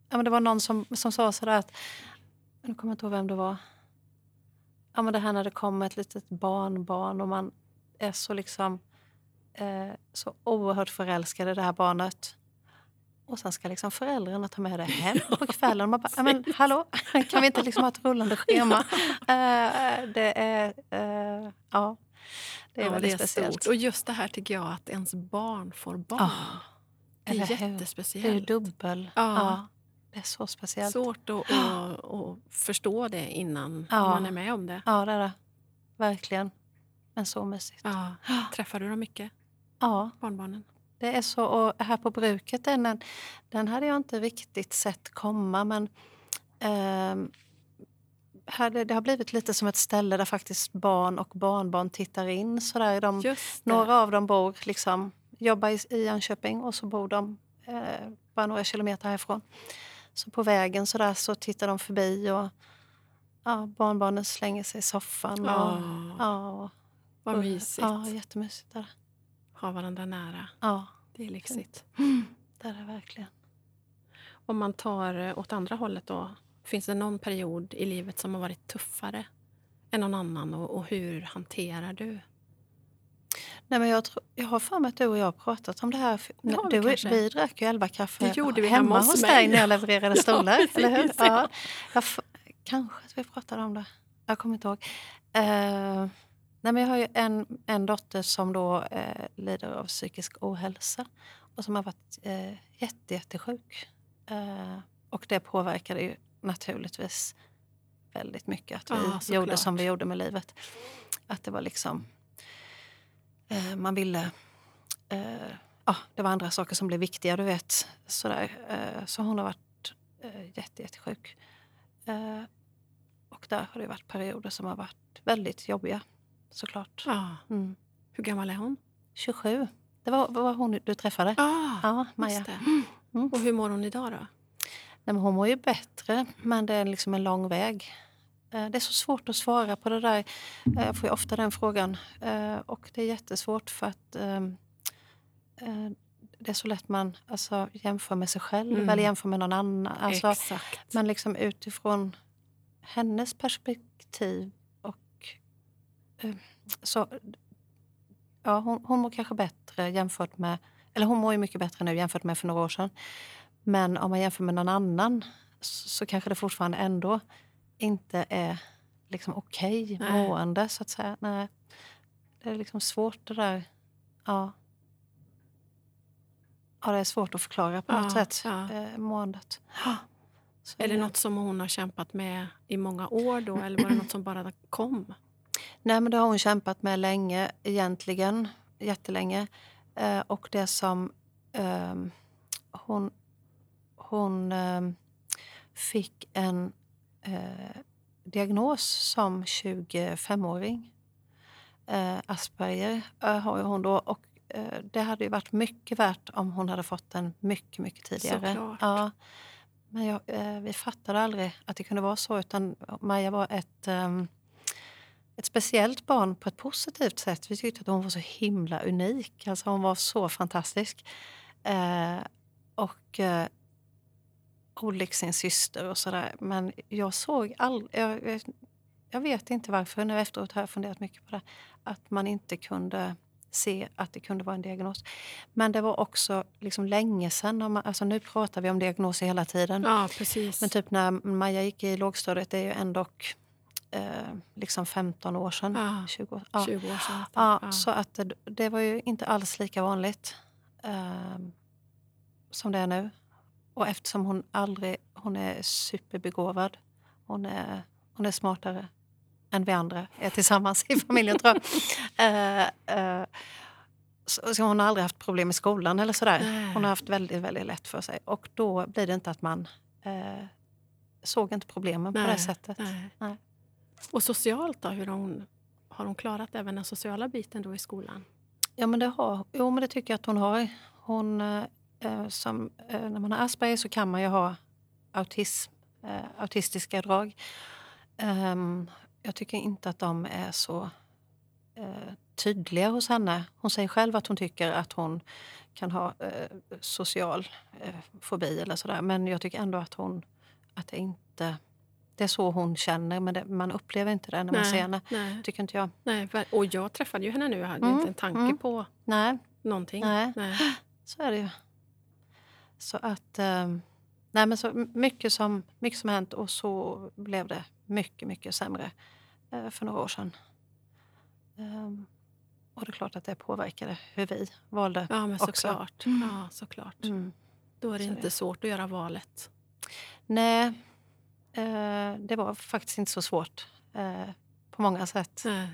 ja, men det var någon som, som sa sådär att... Nu kommer jag inte ihåg vem det var. Ja, men det här när det kommer ett litet barnbarn och man är så liksom eh, så oerhört förälskad i det här barnet. Och sen ska liksom föräldrarna ta med det hem på kvällen. Man bara, "Ja, men hallå, kan vi inte liksom ha ett rullande schema? Eh, det är... eh, ja, det är ja, väldigt det är speciellt. stort. Och just det här tycker jag att ens barn får barn. Ja, det är hur? Det är jättespeciellt. dubbel. Ja. Ja. Det är så speciellt. Svårt att, att, att förstå det innan Ja. man är med om det. Ja, det är det. Verkligen. Men så mysigt. Ja. Träffar du dem mycket, Ja, barnbarnen? det är så. Och här på bruket, den, den hade jag inte riktigt sett komma. Men ehm, här, det, det har blivit lite som ett ställe där faktiskt barn och barnbarn tittar in. Sådär. De, Just det. några av dem bor liksom, jobbar i, i Jönköping och så bor de eh, bara några kilometer härifrån. Så på vägen så, där, så tittar de förbi och ja, barnbarnen slänger sig i soffan. Och, Ja, ja, och, vad mysigt. Ja, jättemysigt. Där. Ha varandra nära. Ja, Det är lyxigt. det är det verkligen. Om man tar eh, åt andra hållet då. Finns det någon period i livet som har varit tuffare än någon annan? Och, och hur hanterar du? Nej, men jag, tror, jag har för mig att du och jag har pratat om det här. Vi du, kanske. vi drack ju elva kaffe Det gjorde vi hemma hos mig. dig när jag levererade Ja, stolar. eller hur? ja. Ja. Jag, kanske att vi pratade om det. Jag kommer inte ihåg. Eh, nej, men jag har ju en, en dotter som då eh, lider av psykisk ohälsa och som har varit eh, jätte, jättesjuk. Eh, och det påverkade ju naturligtvis väldigt mycket att vi Ja, gjorde som vi gjorde med livet. Att det var liksom... Eh, man ville... Eh, ja, det var andra saker som blev viktiga, du vet. Sådär. Eh, så hon har varit eh, jätte, jättesjuk. Eh, och där har det varit perioder som har varit väldigt jobbiga, såklart. Ja. Mm. Hur gammal är hon? 27. Det var, var hon du träffade? Ah, Ja, Maja. Mm. Och hur mår hon idag då? Nej, hon mår ju bättre, men det är liksom en lång väg. Eh, Det är så svårt att svara på det där. Eh, Jag får ju ofta den frågan. Eh, Och det är jättesvårt för att ehm, eh, det är så lätt man alltså, jämför med sig själv Mm. eller jämför med någon annan. Alltså, Exakt. men liksom utifrån hennes perspektiv och så... Ja, hon, hon mår kanske bättre jämfört med... Eller hon mår ju mycket bättre nu jämfört med för några år sedan. Men om man jämför med någon annan så, så kanske det fortfarande ändå inte är liksom okej Nej. mående, så att säga. Nej. Det är liksom svårt det där... Ja. Ja, det är svårt att förklara på något Ja, sätt, ja. eh, måendet. Så Är det något som hon har kämpat med i många år då? Eller var det något som bara kom? Nej, men det har hon kämpat med länge, egentligen. Jättelänge. Eh, och det som ehm, hon, hon ehm, fick en eh, diagnos som 25-åring. Eh, Asperger eh, har hon då. Och eh, det hade ju varit mycket värt om hon hade fått den mycket, mycket tidigare. Såklart. Ja. Men jag, vi fattade aldrig att det kunde vara så. Utan Maja var ett... ehm, ett speciellt barn på ett positivt sätt. Vi tyckte att hon var så himla unik. Alltså hon var så fantastisk. Eh, och eh, olik sin syster och sådär. Men jag såg aldrig... Jag, jag- vet inte varför, nu efteråt har jag funderat mycket på det. Att man inte kunde se att det kunde vara en diagnos. Men det var också liksom länge sedan. Man, alltså nu pratar vi om diagnoser hela tiden. Ja, precis. Men typ när Maja gick i lågstadiet, det är ju ändå eh, liksom 15 år sedan. Ja, 20, år- ja. 20 år sedan. Ja, Så att det, det var ju inte alls lika vanligt eh, som det är nu. Och eftersom hon aldrig, hon är superbegåvad. Hon är, hon är smartare än vi andra är tillsammans i familjen tror jag. Eh, eh, så, så hon har aldrig haft problem i skolan eller sådär. Nej. Hon har haft väldigt, väldigt lätt för sig. Och då blir det inte att man eh, såg inte problemen på det sättet. Nej. Nej. Och socialt då? Hur har, hon, har hon klarat även den sociala biten då i skolan? Ja, men det, har, jo, men det tycker jag att hon har. Hon, som, eh, när man har Asperger så kan man ju ha autism, eh, autistiska drag. Ehm, jag tycker inte att de är så eh, tydliga hos henne. Hon säger själv att hon tycker att hon kan ha eh, social eh, fobi eller sådär. Men jag tycker ändå att hon att det inte... Det är så hon känner, men det, man upplever inte det när man ser henne. nej, Tycker inte jag. nej. Och jag träffade ju henne nu. Jag hade Mm, inte en tanke mm. på Nej, någonting. Nej. Nej. så är det ju. Så att... ehm, nej, men så mycket som, mycket som hänt och så blev det mycket, mycket sämre eh, för några år sedan. Ehm, och det är klart att det påverkade hur vi valde. Ja, men också. såklart. Mm. Ja, såklart. Mm. Då är det Så inte det. svårt att göra valet. Nej, eh, det var faktiskt inte så svårt eh, på många sätt. Nej.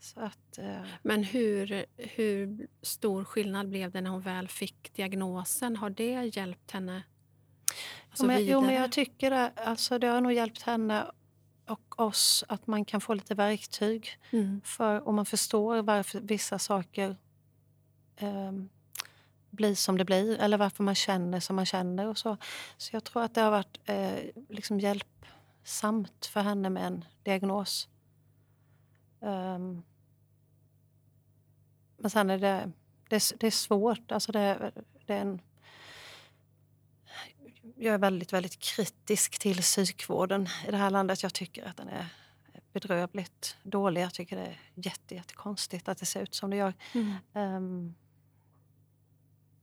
Så att, eh, Men hur, hur stor skillnad blev det när hon väl fick diagnosen? Har det hjälpt henne alltså jo, men, jo, men jag tycker det, alltså, det har nog hjälpt henne och oss att man kan få lite verktyg. Mm. För om man förstår varför vissa saker ehm, blir som det blir eller varför man känner som man känner. och Så Så jag tror att det har varit eh, liksom hjälpsamt för henne med en diagnos. Ehm, men sen är det, det, är, det är svårt. Alltså det, det är en, jag är väldigt, väldigt kritisk till psykvården i det här landet. Jag tycker att den är bedrövligt dålig. Jag tycker det är jätte, jättekonstigt att det ser ut som det gör. Mm. Ehm,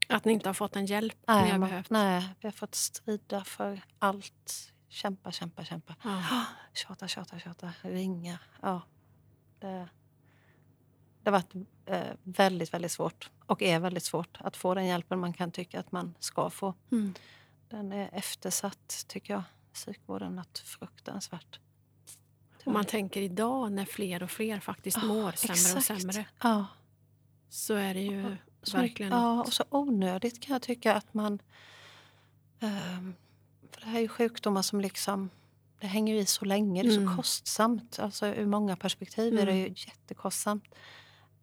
Att ni inte har fått den hjälp ni nej, har man, behövt? nej, vi har fått strida för allt. Kämpa, kämpa, kämpa. Ja. Tjata, tjata, tjata. Ringa. Ja. Det, det har varit eh, väldigt, väldigt svårt och är väldigt svårt att få den hjälpen man kan tycka att man ska få. Mm. Den är eftersatt, tycker jag, psykvården. Något fruktansvärt. Och man tänker idag när fler och fler faktiskt Ja, mår sämre och exakt. sämre Ja. så är det ju Så, verkligen ja, och så onödigt kan jag tycka att man... ehm, för det här är ju sjukdomar som liksom... Det hänger i så länge, det är så Mm. kostsamt. Alltså ur många perspektiv är det Mm. ju jättekostsamt.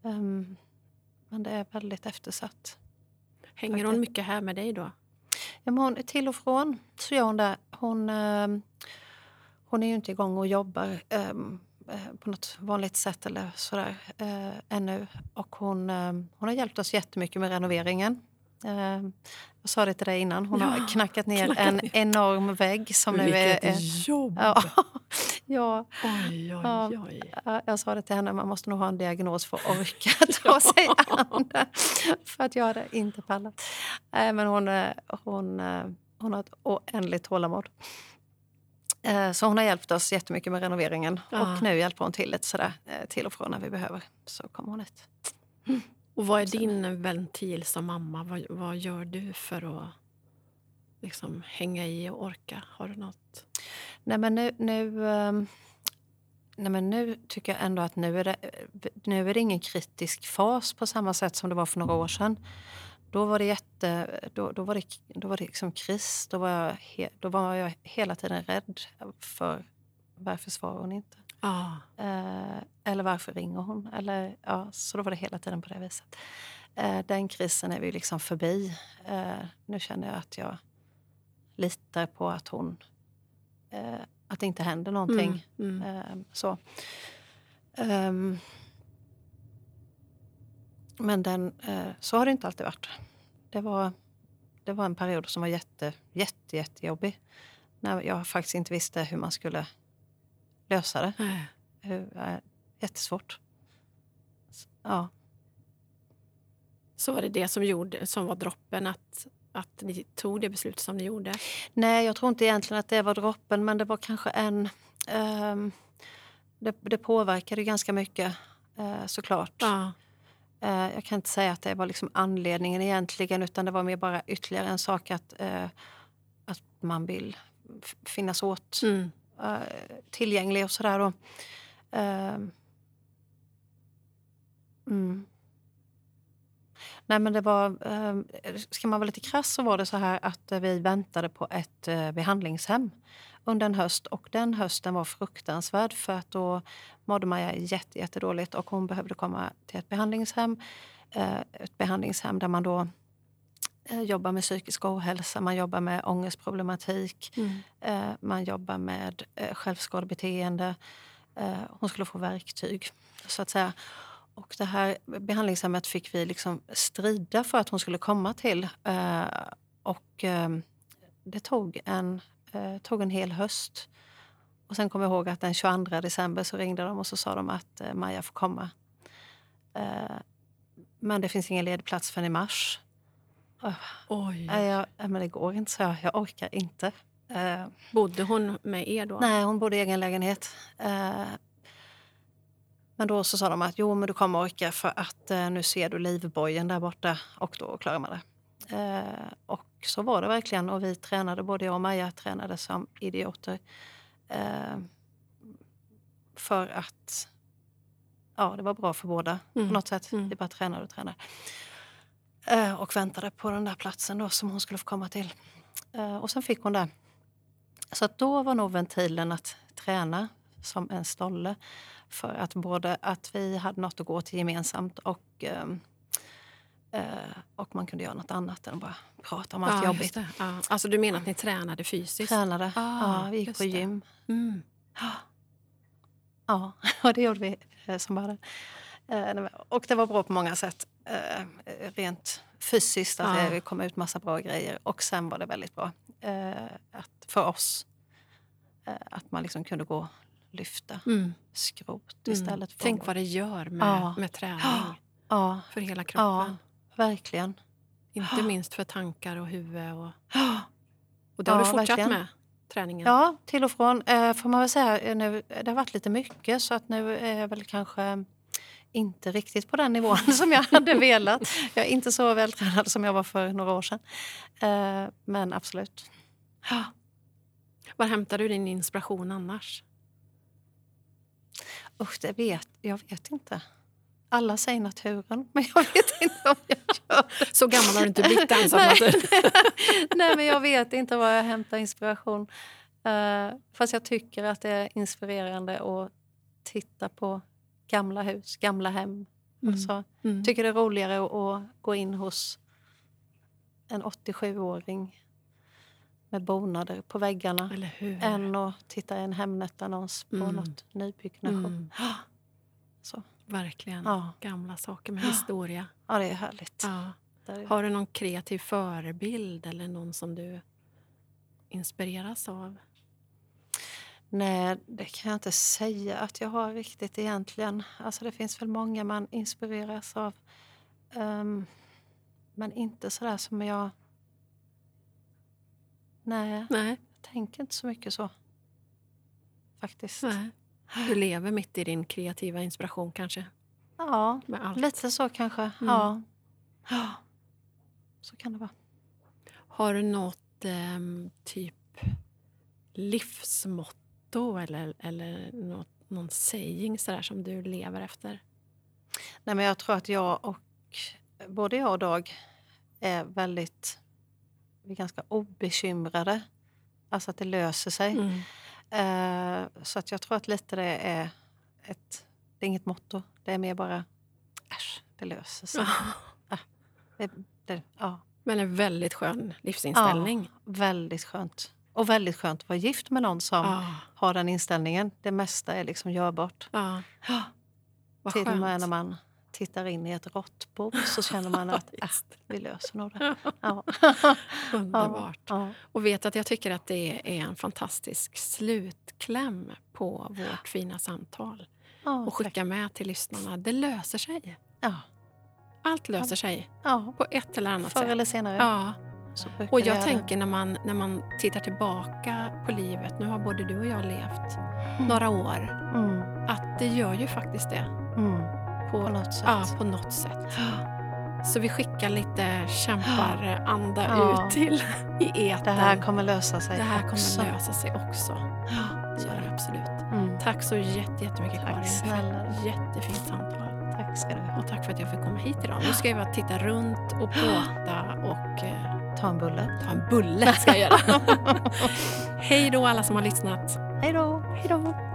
Ehm, men det är väldigt eftersatt. Hänger hon mycket här med dig då? Ja, men hon, till och från så gör hon det. Hon, ehm, hon är ju inte igång och jobbar eh, på något vanligt sätt eller sådär eh, ännu. Och hon, ehm, hon har hjälpt oss jättemycket med renoveringen. Ehm, jag sa det till dig innan. Hon Ja, har knackat ner knackat en ner. enorm vägg som nu är... Vilket är jobb! ja, ja, Oj, oj, oj. Ja, Jag sa det till henne, man måste nog ha en diagnos för att orka ta sig an det. För att jag hade inte pallat. Nej, men hon, eh, hon, eh, hon har ett oändligt tålamod. Eh, Så hon har hjälpt oss jättemycket med renoveringen. Ja. Och nu hjälper hon till lite sådär eh, till och från när vi behöver. Så kommer hon hit. Och vad är din ventil som mamma? Vad, vad gör du för att liksom hänga i och orka? Har du något? Nej men nu, nu, ehm, nej men nu tycker jag ändå att nu är, det, nu är det ingen kritisk fas på samma sätt som det var för några år sedan. Då var det jätte, då, då var det, då var det liksom kris. Då var, jag he, då var jag hela tiden rädd för varför svarar hon inte? Ja. Eh, eller varför ringer hon? Eller, ja, så då var det hela tiden på det viset. Eh, den krisen är vi liksom förbi. Eh, nu känner jag att jag litar på att hon... Eh, att det inte händer någonting. Mm, mm. Eh, så. Ehm, men den, eh, så har det inte alltid varit. Det var, det var en period som var jätte, jätte, jättejobbig. När jag faktiskt inte visste hur man skulle lösa det. Nej. Hur, eh, jättesvårt. Ja. Så var det det som, gjorde, som var droppen, att, att ni tog det beslutet som ni gjorde? Nej, jag tror inte egentligen att det var droppen, men det var kanske en... ehm, det, det påverkade ganska mycket, eh, såklart. Ja. Eh, jag kan inte säga att det var liksom anledningen egentligen, utan det var mer bara ytterligare en sak att, eh, att man vill finnas åt, Mm eh, tillgänglig och sådär. då. Ehm. Mm. Nej, men det var, ehm, ska man vara lite krass så var det så här att vi väntade på ett eh, behandlingshem under en höst. Och den hösten var fruktansvärd för att då mådde Maja jätte, jättedåligt och hon behövde komma till ett behandlingshem. Eh, ett behandlingshem där man då jobbar med psykisk ohälsa, man jobbar med ångestproblematik, Mm. eh, man jobbar med eh, självskadebeteende. Eh, hon skulle få verktyg, så att säga. Och det här behandlingshemmet fick vi liksom strida för att hon skulle komma till. Eh, och eh, det tog en, eh, tog en hel höst. Och sen kommer jag ihåg att den 22 december så ringde de och så sa de att eh, Maja får komma. Eh, men det finns ingen ledig plats förrän i mars. Oj. Nej, jag, nej, men det går inte, så jag. Jag orkar inte. Eh, Bodde hon med er då? nej, hon bodde i egen lägenhet. Eh, men då så sa de att jo, men du kommer orka för att eh, nu ser du livbojen där borta och då klarar man det. Eh, och så var det verkligen och vi tränade, både jag och Maja tränade som idioter. Eh, för att ja, det var bra för båda Mm. på något sätt. Mm. Vi bara tränade och tränade. Eh, och väntade på den där platsen då som hon skulle få komma till. Eh, och sen fick hon det. Så då var nog ventilen att träna som en stolle. För att både att vi hade något att gå till gemensamt och, ehm, eh, och man kunde göra något annat än att bara prata om allt Ja, jobbigt. Ja. Alltså du menar att ni tränade fysiskt? Tränade. Ah, ja, vi gick på gym. Mm. Ja, och det gjorde vi som bara. Och det var bra på många sätt. Eh, rent fysiskt, att Ja. det kom ut massa bra grejer. Och sen var det väldigt bra eh, att, för oss eh, att man liksom kunde gå och lyfta Mm. skrot Mm. istället för Tänk vad det gör med, Ja. med träning Ja, för hela kroppen. verkligen. Inte minst för tankar och huvud. Och, och det har du fortsatt verkligen. med, träningen? Ja, till och från. Eh, får man väl säga. eh, Nu, det har varit lite mycket så att nu är jag väl kanske inte riktigt på den nivån som jag hade velat. Jag är inte så vältränad som jag var för några år sedan. Eh, men absolut. Var hämtar du din inspiration annars? Usch, det vet, jag vet inte. Alla säger naturen, men jag vet inte om jag gör det. Så gammal har du inte blivit än. Nej. du- Nej, men jag vet inte var jag hämtar inspiration. Uh, fast jag tycker att det är inspirerande att titta på gamla hus, gamla hem. Mm. Alltså, Mm. tycker det är roligare att, gå in hos en 87-åring med bonader på väggarna än att titta i en Hemnet-annons på Mm. något nybyggnation. Mm. Så, Verkligen. ja. Gamla saker med historia. ja, det är härligt. Ja. Är- Har du någon kreativ förebild eller någon som du inspireras av? Nej, det kan jag inte säga att jag har riktigt egentligen. Alltså det finns väl många man inspireras av. Ehm, men inte sådär som jag... Nej, Nej. jag tänker inte så mycket så. Faktiskt. Nej. Du lever mitt i din kreativa inspiration kanske? Ja, lite så kanske. Mm. Ja. ja. Så kan det vara. Har du något ehm, typ livsmotto eller, eller något, någon saying sådär som du lever efter? Nej, men jag tror att jag och både jag och Dag är väldigt... Vi är ganska obekymrade. Alltså att det löser sig. Mm. Eh, så att jag tror att lite det är ett... Det är inget motto. Det är mer bara... Äsch, det löser sig. Det, det, ja, Men en väldigt skön livsinställning. väldigt skönt. Och väldigt skönt att vara gift med någon som Ja. har den inställningen. Det mesta är liksom görbart. ja. Vad Till och med när man tittar in i ett råttbo så känner man att äh, vi löser nog det. Ja. Underbart. Ja. Och vet att jag tycker att det är en fantastisk slutkläm på vårt fina samtal. Ja, Och skicka med till lyssnarna. Det löser sig. Ja. Allt löser sig ja. på ett eller annat Förr sätt. eller senare Ja. Och jag tänker när man, när man tittar tillbaka på livet, nu har både du och jag levt det. några år, Mm. att det gör ju faktiskt det. Mm. På, På något sätt. Ja, på något sätt. Så vi skickar lite kämparanda Ja. ut till i etern. Det här kommer lösa sig Det här kommer också. lösa sig också. Ja, Det gör det absolut. Mm. Tack så jätte- jättemycket Tack Karin snälla. jättefint samtal. Tack ska du ha. Och tack för att jag fick komma hit idag. Nu ska jag bara titta runt och plåta och eh, Ta en bulle. ta en bulle. Ska jag göra. Hej då alla som har lyssnat. Hej då! Hej då.